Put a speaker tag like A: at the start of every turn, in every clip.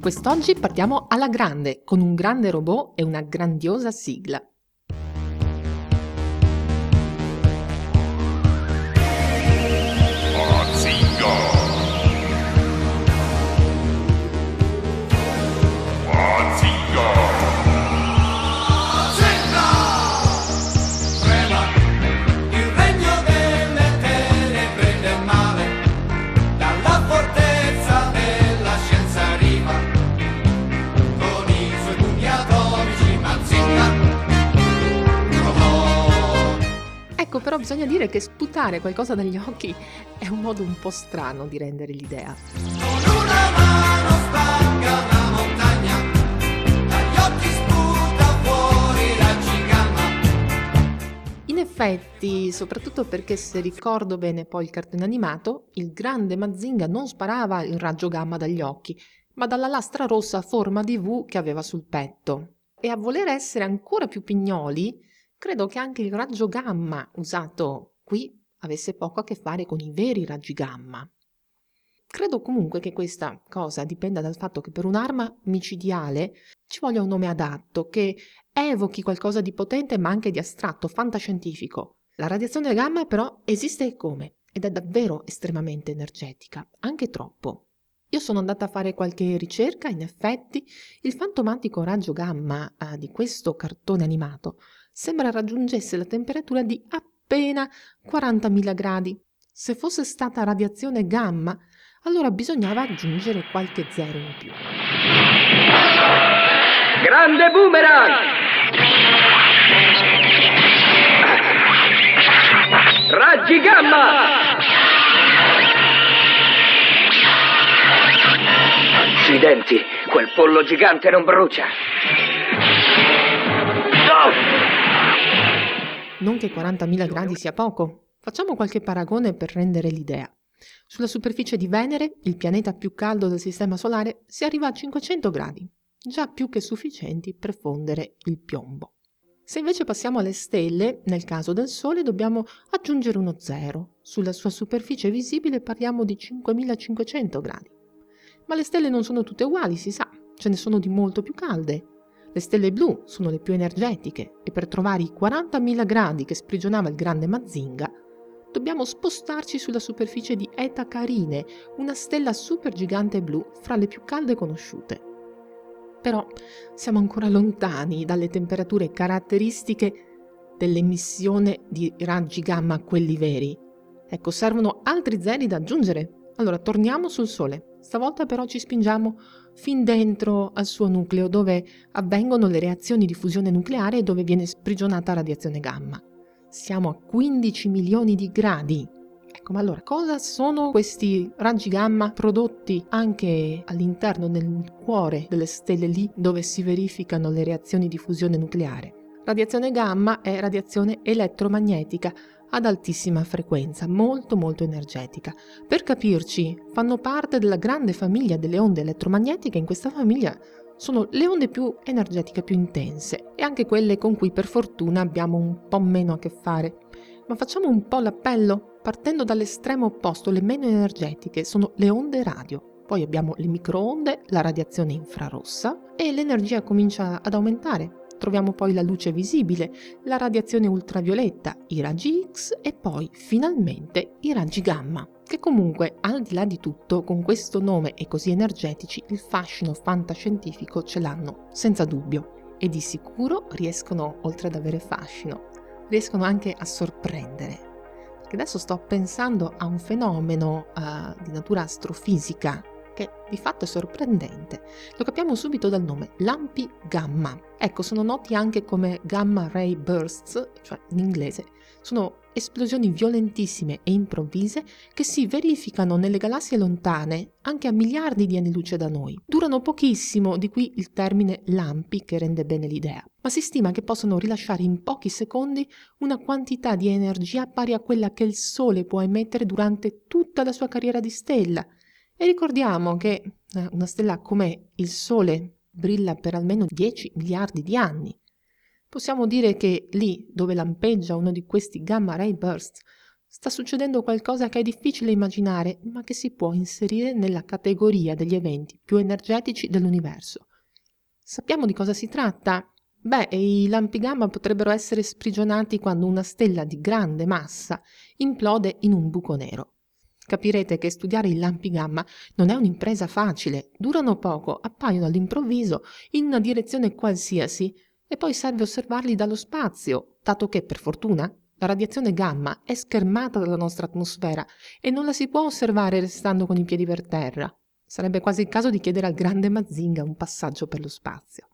A: Quest'oggi partiamo alla grande, con un grande robot e una grandiosa sigla. Bisogna dire che sputare qualcosa dagli occhi è un modo un po' strano di rendere l'idea.
B: Con una mano spacca una montagna, dagli occhi sputa fuori raggi gamma.
A: In effetti, soprattutto perché se ricordo bene poi il cartone animato, il grande Mazinga non sparava il raggio gamma dagli occhi, ma dalla lastra rossa a forma di V che aveva sul petto. E a voler essere ancora più pignoli, credo che anche il raggio gamma usato qui avesse poco a che fare con i veri raggi gamma. Credo comunque che questa cosa dipenda dal fatto che per un'arma micidiale ci voglia un nome adatto, che evochi qualcosa di potente ma anche di astratto, fantascientifico. La radiazione gamma però esiste e come, ed è davvero estremamente energetica, anche troppo. Io sono andata a fare qualche ricerca, in effetti il fantomatico raggio gamma eh, di questo cartone animato sembra raggiungesse la temperatura di appena 40.000 gradi. Se fosse stata radiazione gamma, allora bisognava aggiungere qualche zero in più.
C: Grande boomerang! Raggi gamma! Accidenti, quel pollo gigante non brucia. No!
A: Non che 40.000 gradi sia poco. Facciamo qualche paragone per rendere l'idea. Sulla superficie di Venere, il pianeta più caldo del Sistema Solare, si arriva a 500 gradi, già più che sufficienti per fondere il piombo. Se invece passiamo alle stelle, nel caso del Sole dobbiamo aggiungere uno zero. Sulla sua superficie visibile parliamo di 5500 gradi. Ma le stelle non sono tutte uguali, si sa, ce ne sono di molto più calde. Le stelle blu sono le più energetiche e per trovare i 40.000 gradi che sprigionava il grande Mazinga, dobbiamo spostarci sulla superficie di Eta Carine, una stella supergigante blu fra le più calde conosciute. Però siamo ancora lontani dalle temperature caratteristiche dell'emissione di raggi gamma, quelli veri. Ecco, servono altri zeri da aggiungere. Allora, torniamo sul Sole. Stavolta però ci spingiamo fin dentro al suo nucleo, dove avvengono le reazioni di fusione nucleare e dove viene sprigionata radiazione gamma. Siamo a 15 milioni di gradi. Ecco, ma allora cosa sono questi raggi gamma prodotti anche all'interno nel cuore delle stelle lì dove si verificano le reazioni di fusione nucleare? Radiazione gamma è radiazione elettromagnetica ad altissima frequenza, molto molto energetica. Per capirci, fanno parte della grande famiglia delle onde elettromagnetiche, in questa famiglia sono le onde più energetiche, più intense e anche quelle con cui per fortuna abbiamo un po' meno a che fare. Ma facciamo un po' l'appello, partendo dall'estremo opposto, le meno energetiche, sono le onde radio. Poi abbiamo le microonde, la radiazione infrarossa e l'energia comincia ad aumentare. Troviamo poi la luce visibile, la radiazione ultravioletta, i raggi X e poi finalmente i raggi gamma, che comunque al di là di tutto con questo nome e così energetici il fascino fantascientifico ce l'hanno senza dubbio e di sicuro riescono oltre ad avere fascino, riescono anche a sorprendere. Perché adesso sto pensando a un fenomeno eh, di natura astrofisica che di fatto è sorprendente. Lo capiamo subito dal nome, lampi gamma. Ecco, sono noti anche come gamma ray bursts, cioè in inglese. Sono esplosioni violentissime e improvvise che si verificano nelle galassie lontane, anche a miliardi di anni luce da noi. Durano pochissimo, di qui il termine lampi che rende bene l'idea. ma si stima che possono rilasciare in pochi secondi una quantità di energia pari a quella che il Sole può emettere durante tutta la sua carriera di stella. E ricordiamo che eh, una stella come il Sole brilla per almeno 10 miliardi di anni. Possiamo dire che lì dove lampeggia uno di questi gamma ray bursts sta succedendo qualcosa che è difficile immaginare, ma che si può inserire nella categoria degli eventi più energetici dell'universo. Sappiamo di cosa si tratta? Beh, i lampi gamma potrebbero essere sprigionati quando una stella di grande massa implode in un buco nero. Capirete che studiare i lampi gamma non è un'impresa facile, durano poco, appaiono all'improvviso in una direzione qualsiasi e poi serve osservarli dallo spazio, dato che, per fortuna, la radiazione gamma è schermata dalla nostra atmosfera e non la si può osservare restando con i piedi per terra. Sarebbe quasi il caso di chiedere al grande Mazinga un passaggio per lo spazio.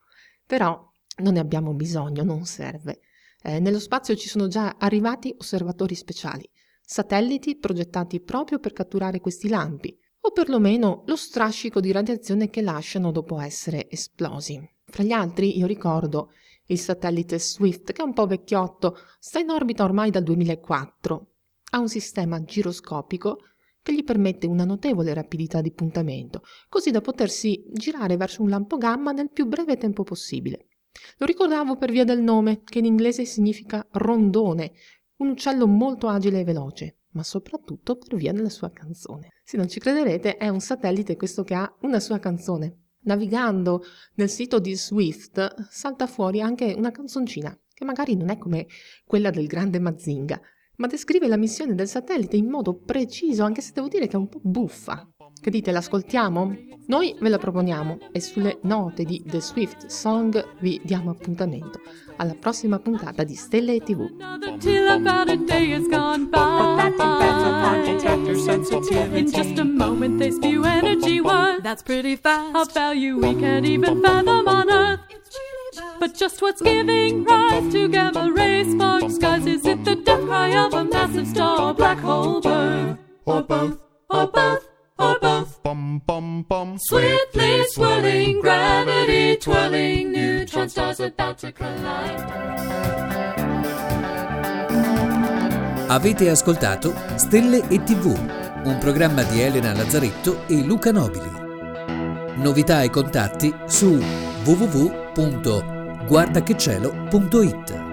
A: Però non ne abbiamo bisogno, non serve. Eh, nello spazio ci sono già arrivati osservatori speciali, satelliti progettati proprio per catturare questi lampi, o perlomeno lo strascico di radiazione che lasciano dopo essere esplosi. Fra gli altri io ricordo il satellite Swift, che è un po' vecchiotto, sta in orbita ormai dal 2004. Ha un sistema giroscopico che gli permette una notevole rapidità di puntamento, così da potersi girare verso un lampo gamma nel più breve tempo possibile. Lo ricordavo per via del nome, che in inglese significa rondone, un uccello molto agile e veloce, ma soprattutto per via della sua canzone. Se non ci crederete, è un satellite questo che ha una sua canzone. Navigando nel sito di Swift salta fuori anche una canzoncina, che magari non è come quella del grande Mazinga, ma descrive la missione del satellite in modo preciso, anche se devo dire che è un po' buffa. Che dite, l'ascoltiamo? Noi ve la proponiamo e sulle note di The Swift Song vi diamo appuntamento alla prossima puntata di Stelle e TV.
D: Another till about a day has gone by. In just a moment, they spew energy wide. That's pretty fast. A value we can't even fathom on Earth. But just what's giving rise to gamma rays, fog skies? Is it the death cry of a massive star, black hole birth,
E: Or
D: or both, or both?
E: Bum bum bum.
D: Swiftly swirling, gravity twirling, neutron stars about to collide.
F: Avete ascoltato Stelle e TV, un programma di Elena Lazzaretto e Luca Nobili. Novità e contatti su www.guardachecielo.it.